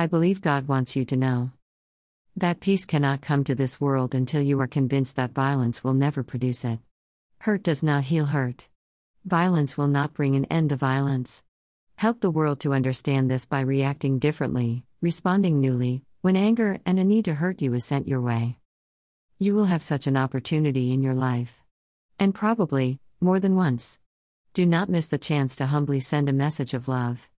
I believe God wants you to know that peace cannot come to this world until you are convinced that violence will never produce it. Hurt does not heal hurt. Violence will not bring an end to violence. Help the world to understand this by reacting differently, responding newly, when anger and a need to hurt you is sent your way. You will have such an opportunity in your life. And probably, more than once. Do not miss the chance to humbly send a message of love.